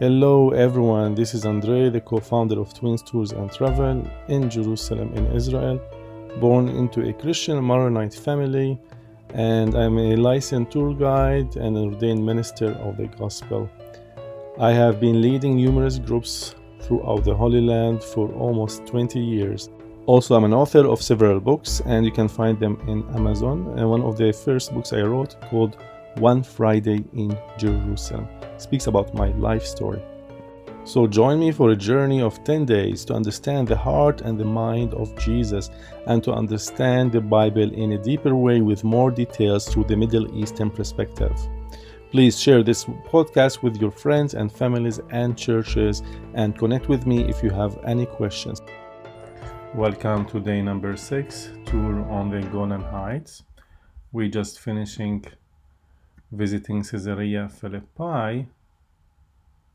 Hello everyone, this is Andre, the co-founder of Twins Tours and Travel in Jerusalem in Israel, born into a Christian Maronite family, and I'm a licensed tour guide and an ordained minister of the gospel. I have been leading numerous groups throughout the Holy Land for almost 20 years. Also, I'm an author of several books, and you can find them in Amazon. And one of the first books I wrote, called One Friday in Jerusalem speaks about my life story. So join me for a journey of 10 days to understand the heart and the mind of Jesus and to understand the Bible in a deeper way with more details through the Middle Eastern perspective. Please share this podcast with your friends and families and churches and connect with me if you have any questions. Welcome to day number 6 tour on the Golan Heights. We're just finishing visiting Caesarea Philippi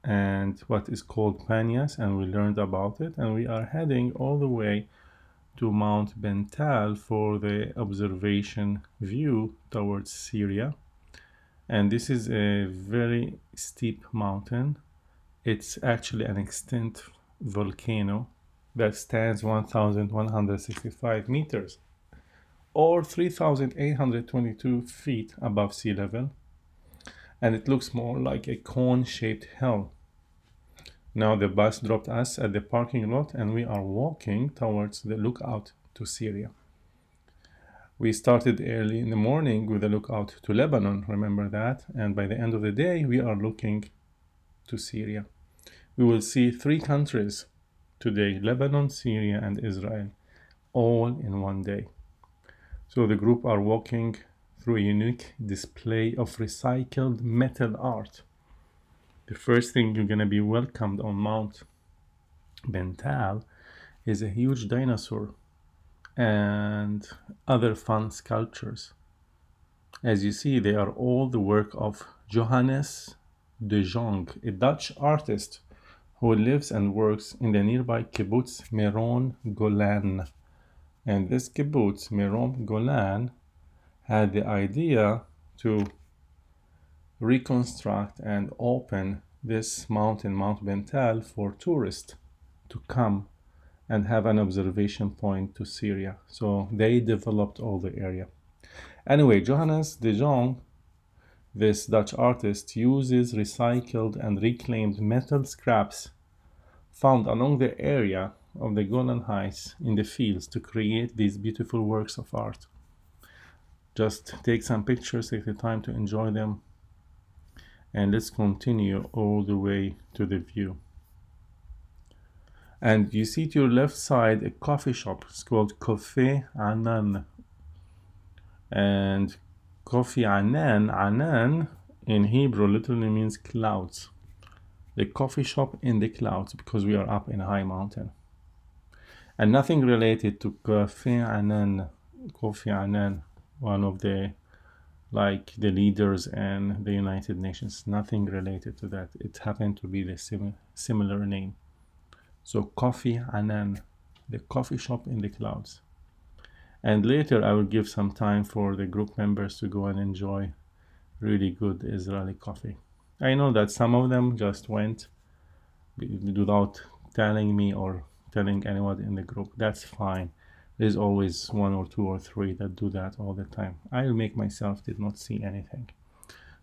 and what is called Panias, and we learned about it. And we are heading all the way to Mount Bental for the observation view towards Syria. And this is a very steep mountain. It's actually an extinct volcano that stands 1,165 meters or 3,822 feet above sea level and it looks more like a cone shaped hill. Now the bus dropped us at the parking lot and we are walking towards the lookout to Syria. We started early in the morning with a lookout to Lebanon, remember that? And by the end of the day, we are looking to Syria. We will see three countries today Lebanon, Syria, and Israel, all in one day. So the group are walking through a unique display of recycled metal art. The first thing you're going to be welcomed on Mount Bental is a huge dinosaur and other fun sculptures. As you see, they are all the work of Johannes de Jong, a Dutch artist who lives and works in the nearby kibbutz Merom Golan. And this kibbutz, Merom Golan, had the idea to reconstruct and open this mountain, Mount Bental, for tourists to come and have an observation point to Syria. So they developed all the area. Anyway, Johannes de Jong, this Dutch artist, uses recycled and reclaimed metal scraps found along the area of the Golan Heights in the fields to create these beautiful works of art just take some pictures take the time to enjoy them and let's continue all the way to the view. And you see to your left side a coffee shop. It's called Coffee Anan. And Coffee Anan Anan in Hebrew literally means clouds. The coffee shop in the clouds because we are up in a high mountain. And nothing related to Kofi Annan Kofi Annan one of the like the leaders and the United Nations. Nothing related to that. It happened to be the sim- similar name. So Coffee Anan, the coffee shop in the clouds. And later I will give some time for the group members to go and enjoy really good Israeli coffee. I know that some of them just went without telling me or telling anyone in the group. That's fine there's always one or two or three that do that all the time. I make myself did not see anything.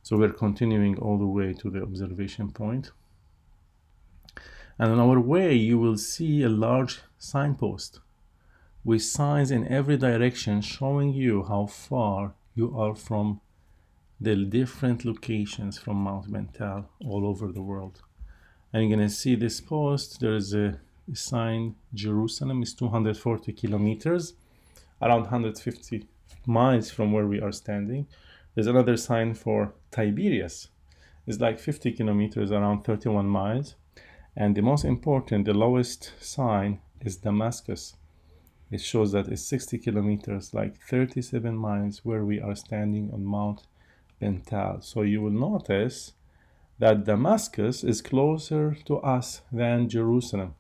So we're continuing all the way to the observation point. And on our way, you will see a large signpost with signs in every direction showing you how far you are from the different locations from Mount Bental all over the world. And you're going to see this post. There is a sign Jerusalem is 240 kilometers, around 150 miles from where we are standing. There's another sign for Tiberias. It's like 50 kilometers, around 31 miles. And the most important, the lowest sign is Damascus. It shows that it's 60 kilometers, like 37 miles, where we are standing on Mount Bental. So you will notice that Damascus is closer to us than Jerusalem.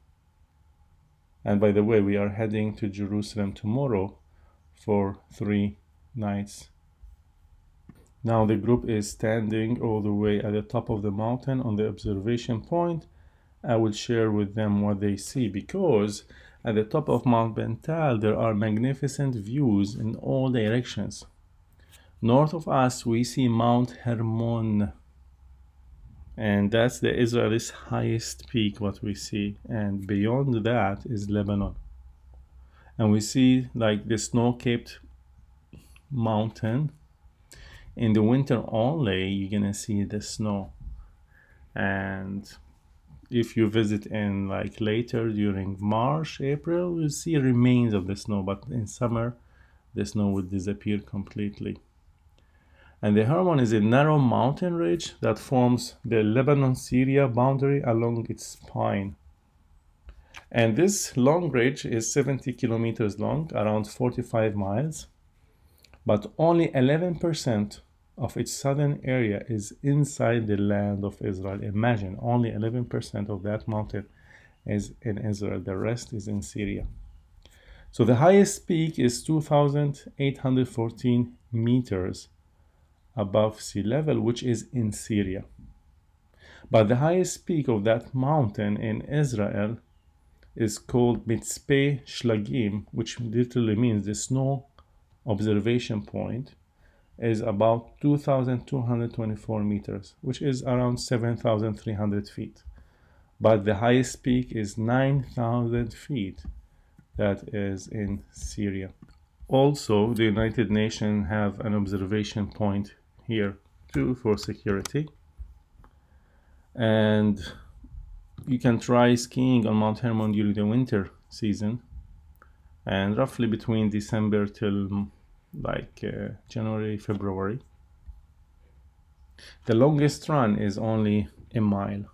And by the way, we are heading to Jerusalem tomorrow for three nights. Now the group is standing all the way at the top of the mountain on the observation point. I will share with them what they see because at the top of Mount Bental there are magnificent views in all directions. North of us we see Mount Hermon and that's the Israel's highest peak what we see. And beyond that is Lebanon. And we see like the snow-capped mountain. In the winter only you're gonna see the snow. And if you visit in like later during march april you see remains of the snow. But in summer the snow would disappear completely and the hermon is a narrow mountain ridge that forms the lebanon syria boundary along its spine and this long ridge is 70 kilometers long around 45 miles but only 11% of its southern area is inside the land of Israel. Imagine only 11% of that mountain is in Israel, the rest is in Syria. So the highest peak is 2,814 meters above sea level, which is in Syria. But the highest peak of that mountain in Israel is called Mitzpe Shlagim, which literally means the snow observation point is about 2,224 meters, which is around 7,300 feet. But the highest peak is 9,000 feet, that is in Syria. Also, the United Nations have an observation point here too for security. And you can try skiing on Mount Hermon during the winter season and roughly between December till like uh, January, February. The longest run is only a mile.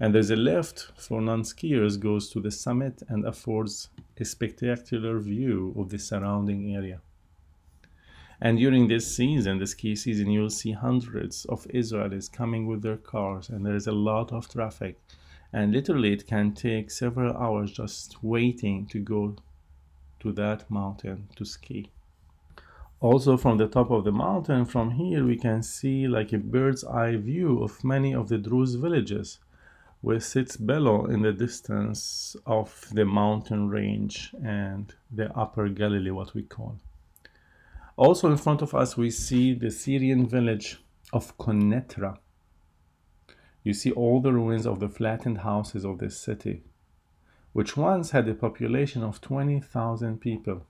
And there's a lift for non skiers goes to the summit and affords a spectacular view of the surrounding area. And during this season, the ski season, you'll see hundreds of Israelis coming with their cars, and there is a lot of traffic. And literally, it can take several hours just waiting to go to that mountain to ski also from the top of the mountain from here we can see like a bird's eye view of many of the Druze villages where sits below in the distance of the mountain range and the upper Galilee what we call also in front of us we see the Syrian village of Quneitra you see all the ruins of the flattened houses of this city which once had a population of 20,000 people.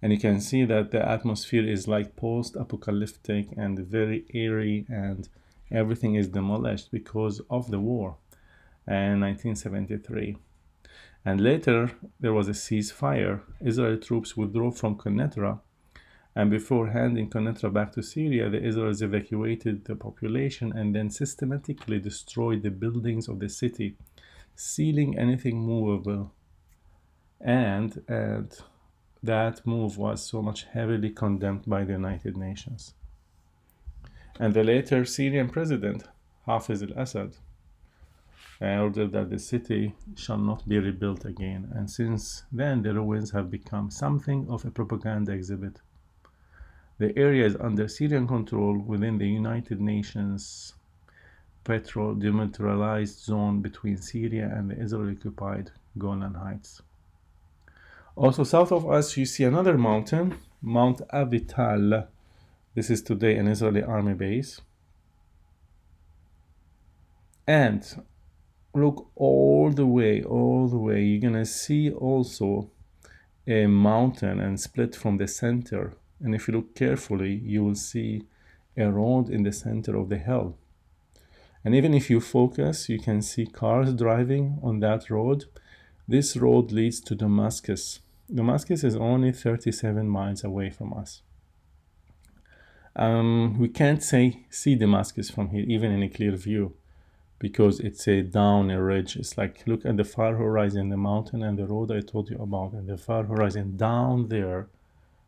And you can see that the atmosphere is like post-apocalyptic and very eerie and everything is demolished because of the war in 1973 and later there was a ceasefire. Israeli troops withdrew from Quneitra and before handing Quneitra back to Syria the Israelis evacuated the population and then systematically destroyed the buildings of the city sealing anything movable and and that move was so much heavily condemned by the United Nations. And the later Syrian president, Hafez al Assad, ordered that the city shall not be rebuilt again, and since then the ruins have become something of a propaganda exhibit. The area is under Syrian control within the United Nations petro demilitarized zone between Syria and the Israeli occupied Golan Heights. Also, south of us, you see another mountain, Mount Avital. This is today an Israeli army base. And look all the way, all the way. You're gonna see also a mountain and split from the center. And if you look carefully, you will see a road in the center of the hill. And even if you focus, you can see cars driving on that road this road leads to Damascus. Damascus is only 37 miles away from us. Um, we can't say see Damascus from here, even in a clear view, because it's a down a ridge. It's like look at the far horizon, the mountain and the road I told you about, and the far horizon down there,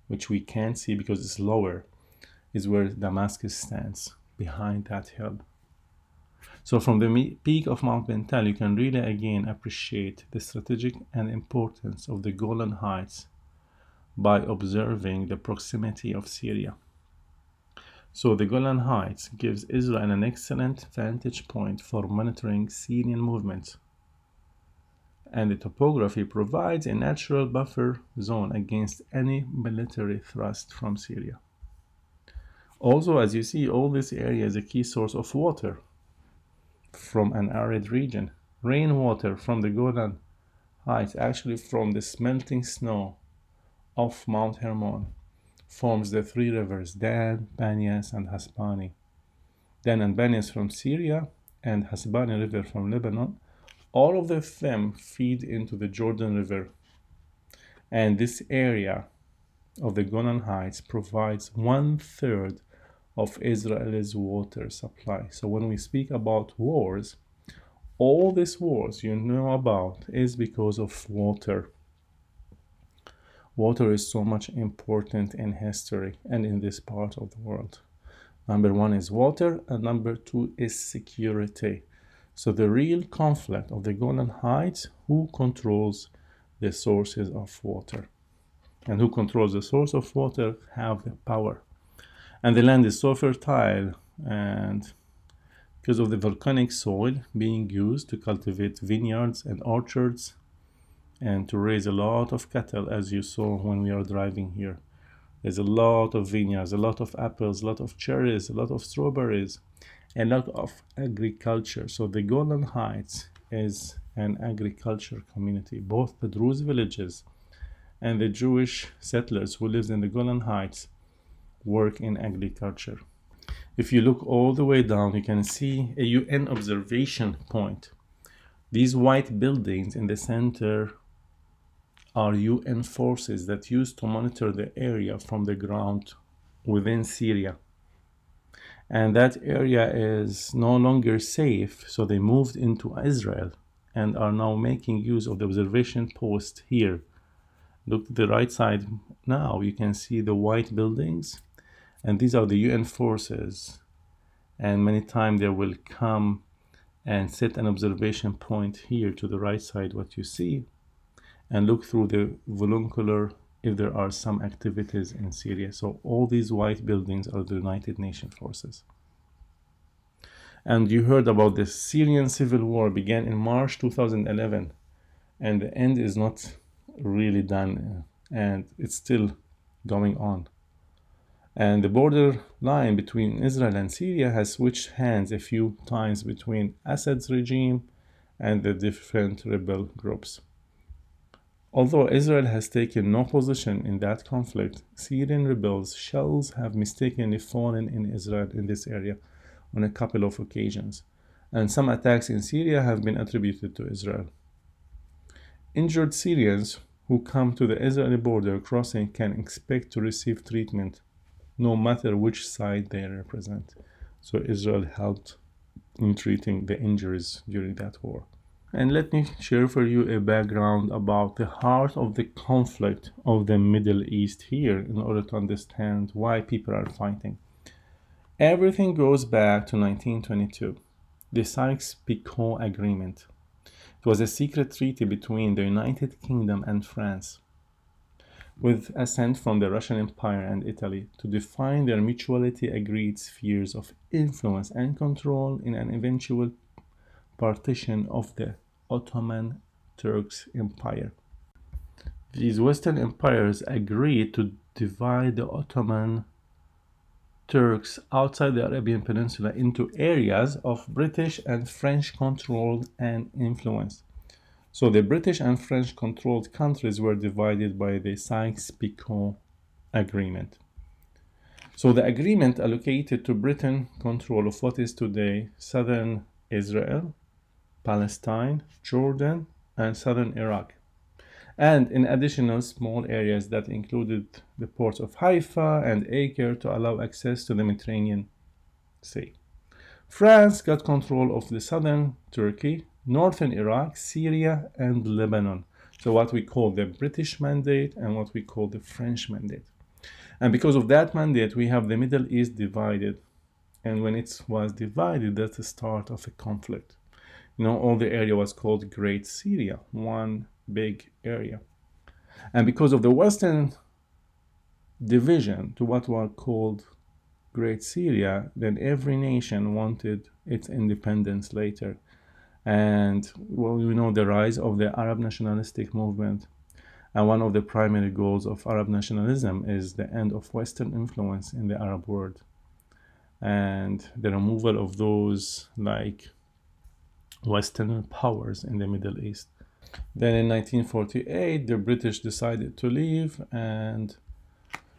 which we can't see because it's lower, is where Damascus stands behind that hill. So from the peak of Mount Bental, you can really again appreciate the strategic and importance of the Golan Heights by observing the proximity of Syria. So the Golan Heights gives Israel an excellent vantage point for monitoring Syrian movements. And the topography provides a natural buffer zone against any military thrust from Syria. Also, as you see, all this area is a key source of water from an arid region. Rainwater from the Golan Heights, actually from the smelting snow of Mount Hermon, forms the three rivers Dan, Banias, and Hasbani. Dan and Banias from Syria and Hasbani River from Lebanon. All of them feed into the Jordan River. And this area of the Golan Heights provides one third of Israel's water supply. So when we speak about wars, all these wars you know about is because of water. Water is so much important in history and in this part of the world. Number one is water, and number two is security. So the real conflict of the Golan Heights, who controls the sources of water? And who controls the source of water have the power. And the land is so fertile and because of the volcanic soil being used to cultivate vineyards and orchards and to raise a lot of cattle as you saw when we are driving here. There's a lot of vineyards a lot of apples a lot of cherries a lot of strawberries a lot of agriculture so the Golan Heights is an agriculture community both the Druze villages and the Jewish settlers who lives in the Golan Heights work in agriculture. If you look all the way down, you can see a UN observation point. These white buildings in the center are UN forces that used to monitor the area from the ground within Syria. And that area is no longer safe, so they moved into Israel and are now making use of the observation post here. Look to the right side now, you can see the white buildings and these are the UN forces. And many times they will come and set an observation point here to the right side, what you see, and look through the binocular if there are some activities in Syria. So all these white buildings are the United Nations forces. And you heard about the Syrian civil war began in March 2011, and the end is not really done, uh, and it's still going on. And the border line between Israel and Syria has switched hands a few times between Assad's regime and the different rebel groups. Although Israel has taken no position in that conflict, Syrian rebels' shells have mistakenly fallen in Israel in this area on a couple of occasions, and some attacks in Syria have been attributed to Israel. Injured Syrians who come to the Israeli border crossing can expect to receive treatment no matter which side they represent. So Israel helped in treating the injuries during that war. And let me share for you a background about the heart of the conflict of the Middle East here in order to understand why people are fighting. Everything goes back to 1922, the Sykes-Picot Agreement. It was a secret treaty between the United Kingdom and France with assent from the Russian Empire and Italy to define their mutuality agreed spheres of influence and control in an eventual partition of the Ottoman Turks Empire. These Western empires agreed to divide the Ottoman Turks outside the Arabian Peninsula into areas of British and French control and influence. So the British and French controlled countries were divided by the Sykes-Picot Agreement. So the agreement allocated to Britain control of what is today southern Israel, Palestine, Jordan, and southern Iraq. And in additional small areas that included the ports of Haifa and Acre to allow access to the Mediterranean Sea. France got control of the southern Turkey, northern Iraq, Syria, and Lebanon. So, what we call the British Mandate and what we call the French Mandate. And because of that mandate, we have the Middle East divided. And when it was divided, that's the start of a conflict. You know, all the area was called Great Syria, one big area. And because of the Western division to what were called Great Syria, then every nation wanted its independence later. And well, you know the rise of the Arab nationalistic movement. And one of the primary goals of Arab nationalism is the end of Western influence in the Arab world and the removal of those like Western powers in the Middle East. Then in 1948, the British decided to leave, and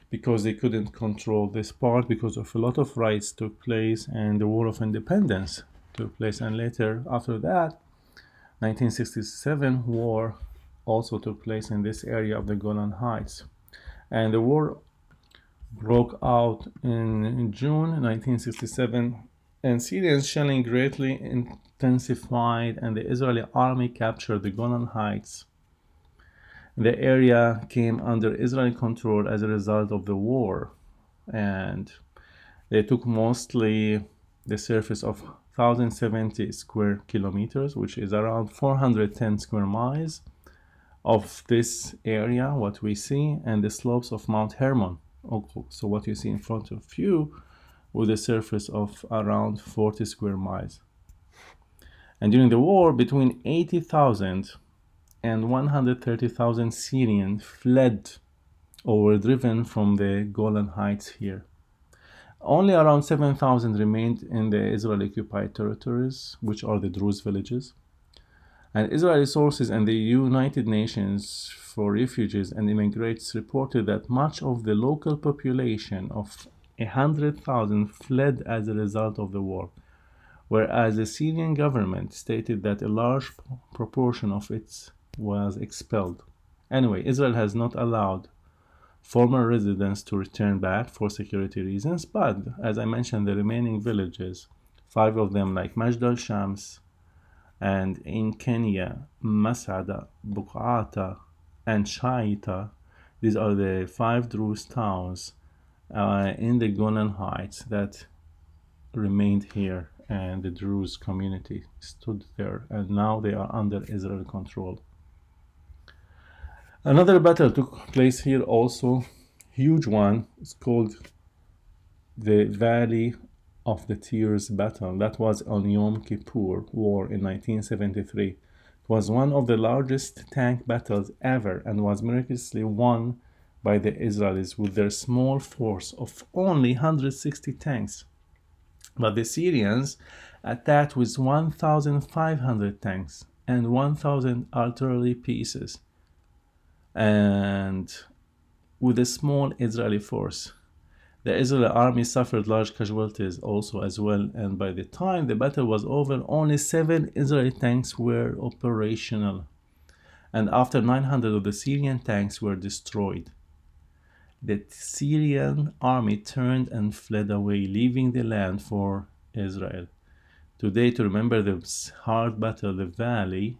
because they couldn't control this part, because of a lot of riots took place, and the War of Independence took place, and later after that, 1967 war also took place in this area of the Golan Heights, and the war broke out in June 1967, and Syrian shelling greatly intensified, and the Israeli army captured the Golan Heights. The area came under Israeli control as a result of the war, and they took mostly the surface of 1070 square kilometers, which is around 410 square miles of this area, what we see, and the slopes of Mount Hermon. So what you see in front of you with a surface of around 40 square miles. And during the war, between 80,000 and 130,000 Syrians fled or were driven from the Golan Heights here. Only around 7,000 remained in the Israeli occupied territories, which are the Druze villages. And Israeli sources and the United Nations for Refugees and Immigrants reported that much of the local population of 100,000 fled as a result of the war, whereas the Syrian government stated that a large proportion of it was expelled. Anyway, Israel has not allowed former residents to return back for security reasons, but as I mentioned, the remaining villages, five of them like Majd al-Shams, and Ein Qiniyye, Mas'ade, Buqata, and Shaita, these are the five Druze towns uh, in the Golan Heights that remained here, and the Druze community stood there, and now they are under Israel control. Another battle took place here also, huge one. It's called the Valley of the Tears battle. That was on Yom Kippur War in 1973. It was one of the largest tank battles ever and was miraculously won by the Israelis with their small force of only 160 tanks. But the Syrians attacked with 1,500 tanks and 1,000 artillery pieces and with a small Israeli force. The Israeli army suffered large casualties also as well, and by the time the battle was over, only seven Israeli tanks were operational, and after 900 of the Syrian tanks were destroyed. The Syrian army turned and fled away, leaving the land for Israel. Today, to remember the hard battle, the valley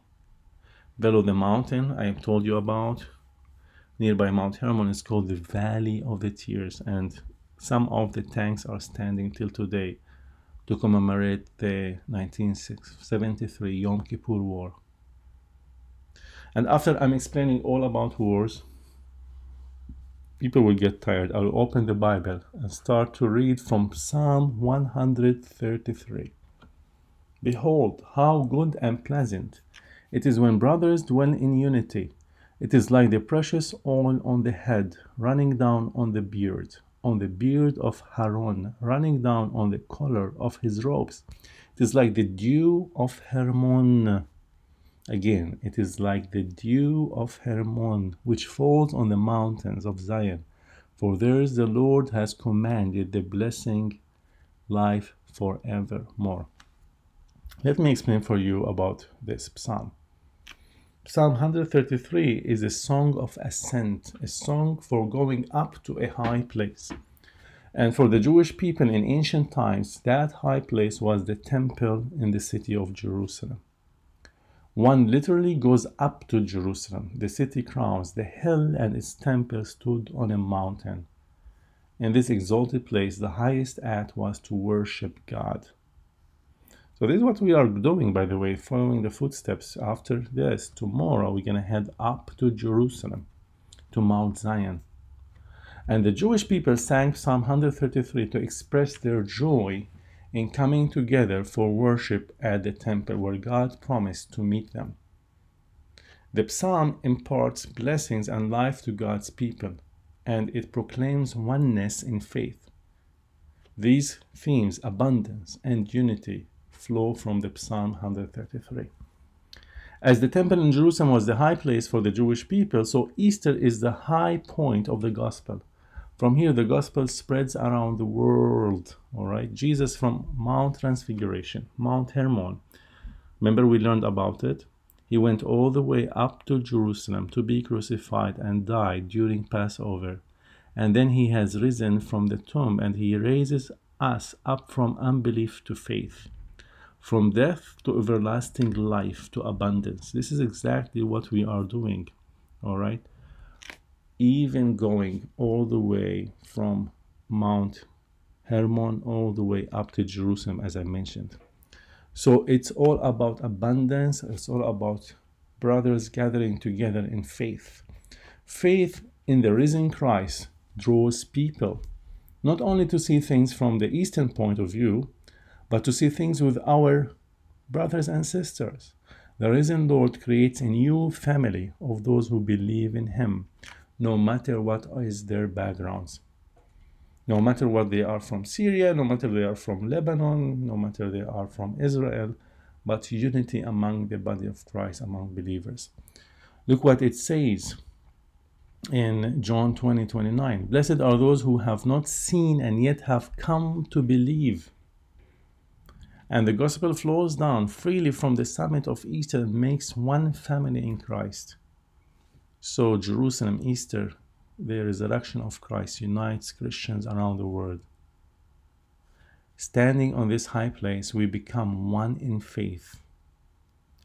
below the mountain I have told you about, nearby Mount Hermon, is called the Valley of the Tears, and some of the tanks are standing till today to commemorate the 1973 Yom Kippur War. And after I'm explaining all about wars, people will get tired. I'll open the Bible and start to read from Psalm 133. Behold, how good and pleasant it is when brothers dwell in unity. It is like the precious oil on the head, running down on the beard, on the beard of Aaron, running down on the collar of his robes. It is like the dew of Hermon. Again, it is like the dew of Hermon, which falls on the mountains of Zion. For there the Lord has commanded the blessing, life forevermore. Let me explain for you about this psalm. Psalm 133 is a song of ascent, a song for going up to a high place. And for the Jewish people in ancient times, that high place was the temple in the city of Jerusalem. One literally goes up to Jerusalem. The city crowns the hill, and its temple stood on a mountain. In this exalted place, the highest act was to worship God. So this is what we are doing, by the way, following the footsteps. After this, tomorrow we're gonna head up to Jerusalem, to Mount Zion. And the Jewish people sang Psalm 133 to express their joy in coming together for worship at the temple where God promised to meet them. The psalm imparts blessings and life to God's people, and it proclaims oneness in faith. These themes, abundance and unity, flow from the Psalm 133. As the temple in Jerusalem was the high place for the Jewish people, so Easter is the high point of the gospel. From here, the gospel spreads around the world. All right, Jesus from Mount Transfiguration, Mount Hermon. Remember, we learned about it. He went all the way up to Jerusalem to be crucified and died during Passover. And then he has risen from the tomb and he raises us up from unbelief to faith, from death to everlasting life to abundance. This is exactly what we are doing. All right even going all the way from Mount Hermon all the way up to Jerusalem, as I mentioned. So it's all about abundance, it's all about brothers gathering together in faith. Faith in the risen Christ draws people not only to see things from the Eastern point of view, but to see things with our brothers and sisters. The risen Lord creates a new family of those who believe in Him, no matter what is their backgrounds. No matter what they are from Syria, no matter they are from Lebanon, no matter they are from Israel, but unity among the body of Christ, among believers. Look what it says in John 20 29. Blessed are those who have not seen and yet have come to believe. And the gospel flows down freely from the summit of Easter and makes one family in Christ. So, Jerusalem, Easter, the resurrection of Christ unites Christians around the world. Standing on this high place, we become one in faith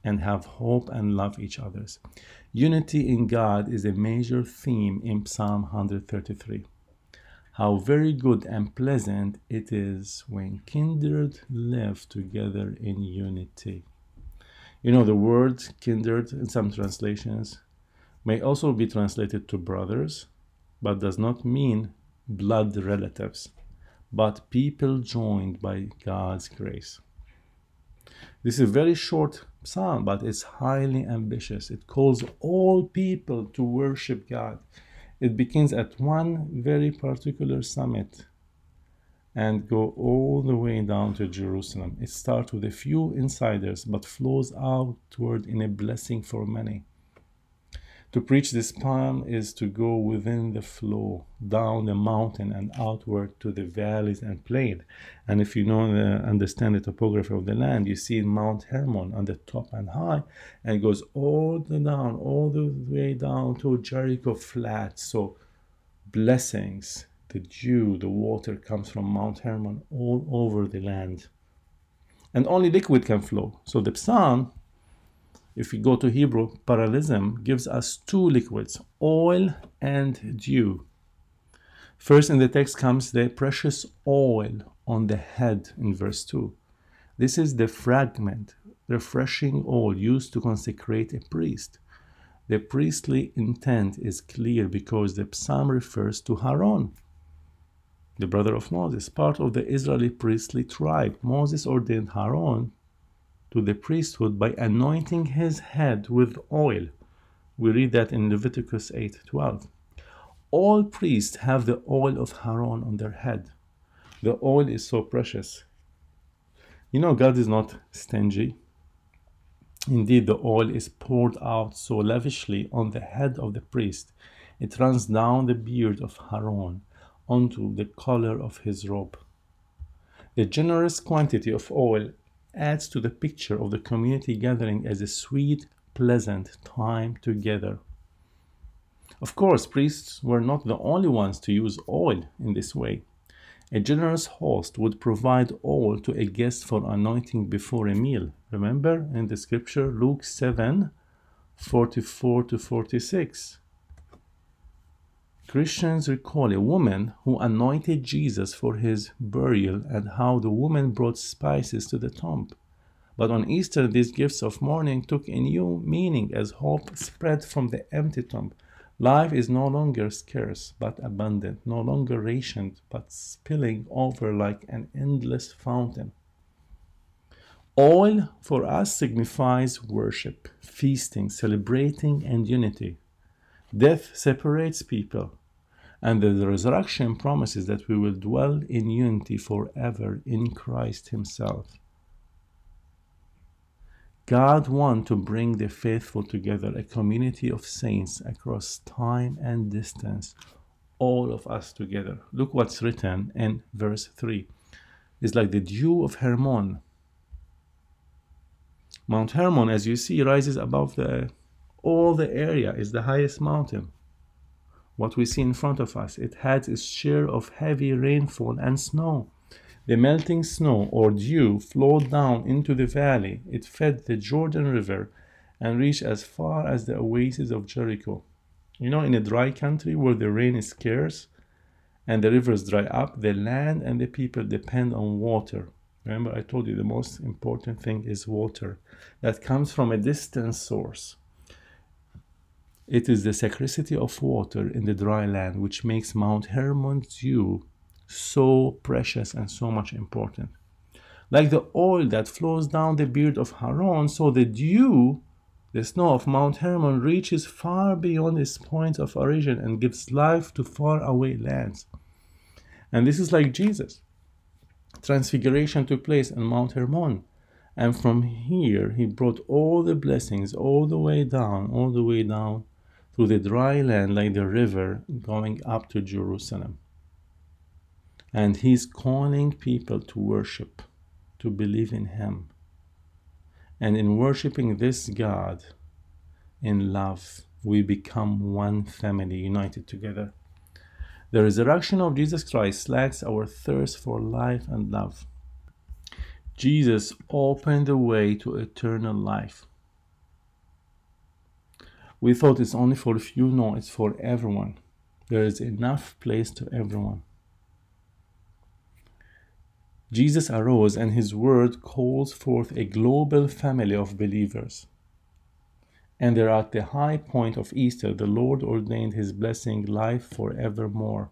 and have hope and love each others. Unity in God is a major theme in Psalm 133. How very good and pleasant it is when kindred live together in unity. You know, the word kindred in some translations may also be translated to brothers, but does not mean blood relatives, but people joined by God's grace. This is a very short psalm, but it's highly ambitious. It calls all people to worship God. It begins at one very particular summit and go all the way down to Jerusalem. It starts with a few insiders but flows outward in a blessing for many. To preach this poem is to go within the flow, down the mountain and outward to the valleys and plain. And if you know the, understand the topography of the land, you see Mount Hermon on the top and high, and it goes all the down, all the way down to Jericho flat. So blessings, the dew, the water comes from Mount Hermon all over the land. And only liquid can flow. So the psalm if we go to Hebrew, parallelism gives us two liquids, oil and dew. First in the text comes the precious oil on the head in verse 2. This is the fragment, refreshing oil used to consecrate a priest. The priestly intent is clear because the psalm refers to Aaron, the brother of Moses, part of the Israeli priestly tribe. Moses ordained Aaron to the priesthood by anointing his head with oil. We read that in Leviticus 8:12. All priests have the oil of Aaron on their head. The oil is so precious. You know, God is not stingy. Indeed, the oil is poured out so lavishly on the head of the priest, it runs down the beard of Aaron onto the collar of his robe. The generous quantity of oil adds to the picture of the community gathering as a sweet, pleasant time together. Of course, priests were not the only ones to use oil in this way. A generous host would provide oil to a guest for anointing before a meal. Remember in the scripture, Luke 7 44 to 46. Christians recall a woman who anointed Jesus for his burial and how the woman brought spices to the tomb. But on Easter, these gifts of mourning took a new meaning as hope spread from the empty tomb. Life is no longer scarce but abundant, no longer rationed but spilling over like an endless fountain. Oil for us signifies worship, feasting, celebrating, and unity. Death separates people, and the resurrection promises that we will dwell in unity forever in Christ Himself. God wants to bring the faithful together, a community of saints across time and distance, all of us together. Look what's written in verse 3. It's like the dew of Hermon. Mount Hermon, as you see, rises above the all the area, is the highest mountain. What we see in front of us, it had its share of heavy rainfall and snow. The melting snow or dew flowed down into the valley. It fed the Jordan River and reached as far as the oasis of Jericho. You know, in a dry country where the rain is scarce and the rivers dry up, the land and the people depend on water. Remember, I told you the most important thing is water that comes from a distant source. It is the scarcity of water in the dry land which makes Mount Hermon's dew so precious and so much important. Like the oil that flows down the beard of Aaron, so the dew, the snow of Mount Hermon, reaches far beyond its point of origin and gives life to far away lands. And this is like Jesus. Transfiguration took place on Mount Hermon. And from here, he brought all the blessings all the way down, all the way down through the dry land, like the river going up to Jerusalem. And he's calling people to worship, to believe in him. And in worshiping this God in love, we become one family united together. The resurrection of Jesus Christ slacks our thirst for life and love. Jesus opened the way to eternal life. We thought it's only for a few. No, it's for everyone. There is enough place to everyone. Jesus arose and his word calls forth a global family of believers. And there at the high point of Easter, the Lord ordained his blessing life forevermore.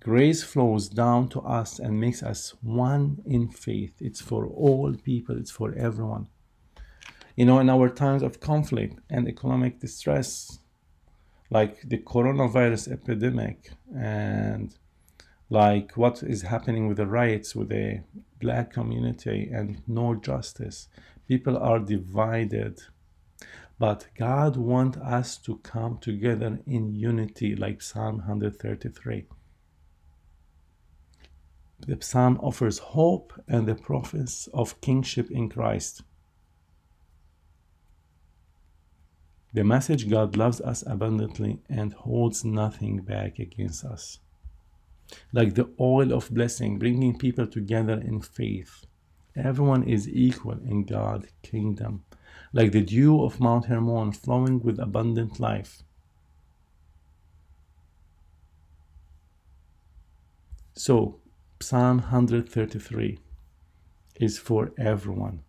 Grace flows down to us and makes us one in faith. It's for all people, it's for everyone. You know, in our times of conflict and economic distress, like the coronavirus epidemic and like what is happening with the riots with the black community and no justice people are divided. But god wants us to come together in unity like psalm 133 the psalm offers hope and the promise of kingship in christ the message god loves us abundantly and holds nothing back against us like the oil of blessing, bringing people together in faith. Everyone is equal in God's kingdom, like the dew of Mount Hermon flowing with abundant life. So, Psalm 133 is for everyone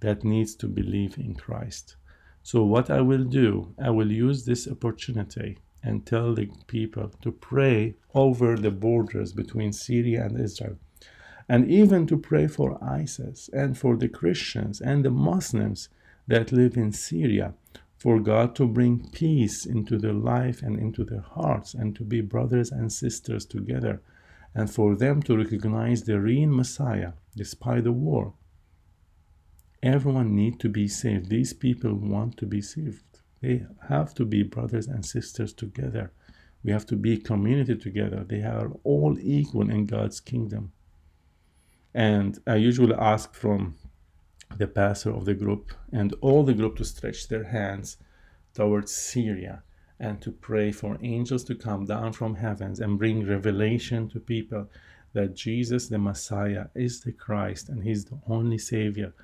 that needs to believe in Christ. So, what I will do, I will use this opportunity and tell the people to pray over the borders between Syria and Israel, and even to pray for ISIS and for the Christians and the Muslims that live in Syria, for God to bring peace into their life and into their hearts, and to be brothers and sisters together, and for them to recognize the real Messiah despite the war. Everyone need to be saved. These people want to be saved. They have to be brothers and sisters together. We have to be community together. They are all equal in God's kingdom. And I usually ask from the pastor of the group and all the group to stretch their hands towards Syria and to pray for angels to come down from heavens and bring revelation to people that Jesus the Messiah is the Christ and he's the only savior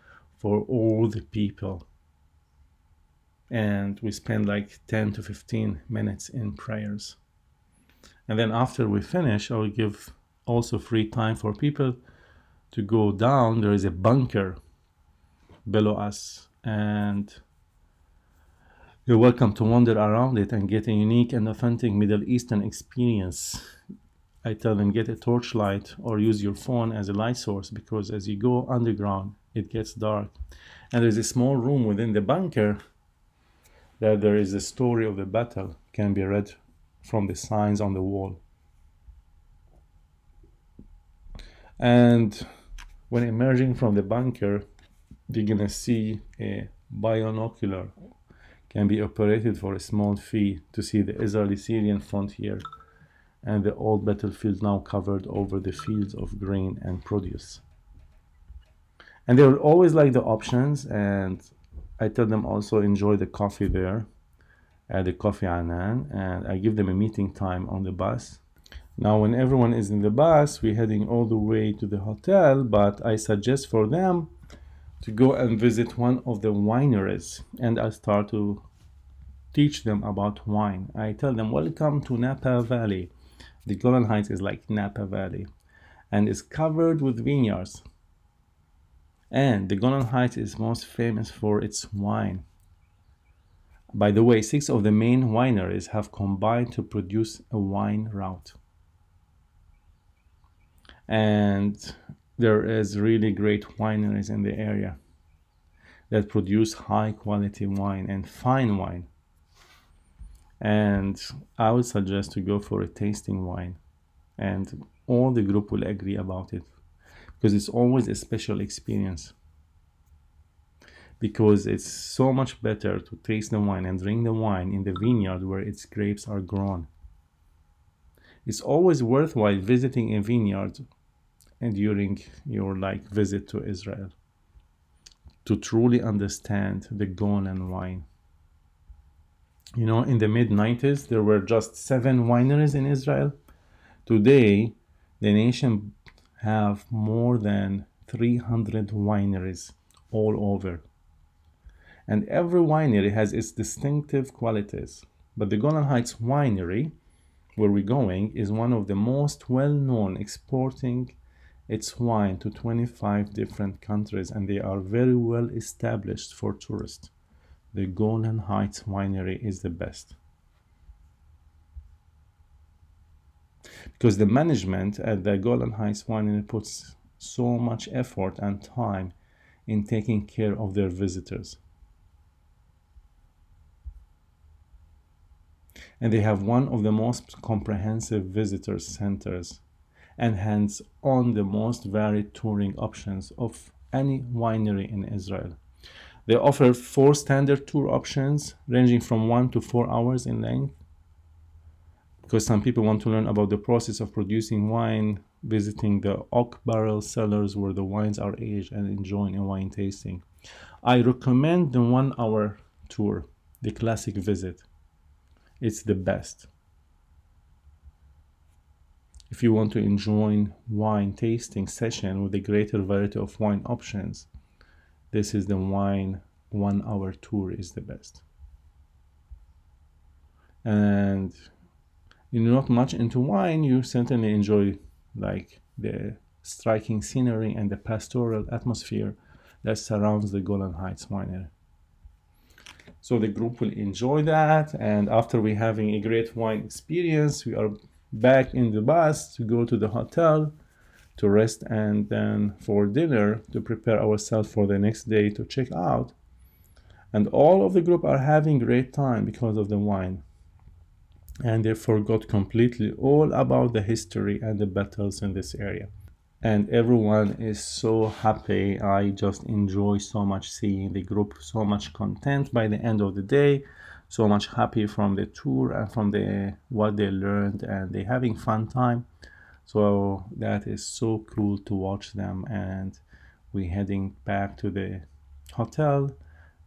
for all the people and we spend like 10 to 15 minutes in prayers. And then after we finish, I will give also free time for people to go down. There is a bunker below us, and You're welcome to wander around it and get a unique and authentic Middle Eastern experience. I tell them get a torchlight or use your phone as a light source because as you go underground, it gets dark. And there's a small room within the bunker that there is a story of the battle can be read from the signs on the wall. And when emerging from the bunker, you're gonna see a binocular can be operated for a small fee to see the Israeli Syrian frontier and the old battlefield now covered over the fields of grain and produce. And they will always like the options, and I tell them also enjoy the coffee there at the Coffee Anan, and I give them a meeting time on the bus. Now, when everyone is in the bus, we're heading all the way to the hotel, but I suggest for them to go and visit one of the wineries and I start to teach them about wine. I tell them, Welcome to Napa Valley. The Golan Heights is like Napa Valley and is covered with vineyards. And the Golan Heights is most famous for its wine. By the way, six of the main wineries have combined to produce a wine route. And there is really great wineries in the area that produce high quality wine and fine wine and i would suggest to go for a tasting wine and all the group will agree about it because it's always a special experience because it's so much better to taste the wine and drink the wine in the vineyard where its grapes are grown it's always worthwhile visiting a vineyard and during your like visit to Israel to truly understand the Golan wine. You know, in the mid 90s, there were just seven wineries in Israel. Today, the nation have more than 300 wineries all over. And every winery has its distinctive qualities. But the Golan Heights Winery, where we're going, is one of the most well known exporting its wine to 25 different countries and they are very well established for tourists. The Golan Heights winery is the best. Because the management at the Golan Heights winery puts so much effort and time in taking care of their visitors. And they have one of the most comprehensive visitor centers and hands on the most varied touring options of any winery in Israel. They offer four standard tour options ranging from one to four hours in length. Because some people want to learn about the process of producing wine, visiting the oak barrel cellars where the wines are aged, and enjoying a wine tasting. I recommend the one hour tour, the classic visit. It's the best. If you want to enjoy wine tasting session with a greater variety of wine options, this is the wine one hour tour is the best. And you're not much into wine, you certainly enjoy like the striking scenery and the pastoral atmosphere that surrounds the Golan Heights winery. So the group will enjoy that, and after we having a great wine experience, we are back in the bus to go to the hotel to rest and then for dinner to prepare ourselves for the next day to check out and all of the group are having great time because of the wine and they forgot completely all about the history and the battles in this area. And everyone is so happy. I just enjoy so much seeing the group so much content by the end of the day so much happy from the tour and from the what they learned and they having fun time. So that is so cool to watch them. And we heading back to the hotel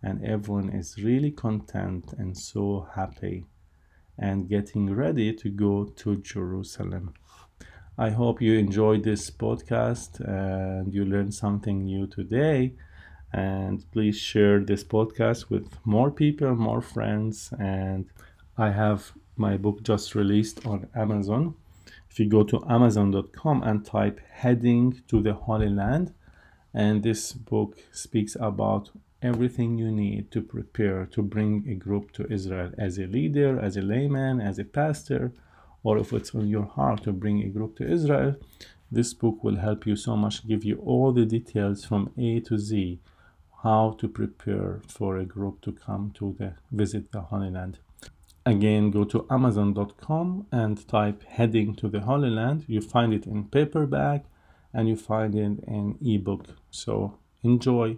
and everyone is really content and so happy and getting ready to go to Jerusalem. I hope you enjoyed this podcast and you learned something new today. And please share this podcast with more people more friends. And i have my book just released on amazon. If you go to amazon.com and type heading to the holy land and this book speaks about everything you need to prepare to bring a group to Israel as a leader, as a layman, as a pastor, or if it's on your heart to bring a group to Israel. This book will help you so much, give you all the details from A to Z how to prepare for a group to come to the visit the Holy Land. Again, go to amazon.com and type heading to the Holy Land. You find it in paperback and you find it in ebook. So enjoy.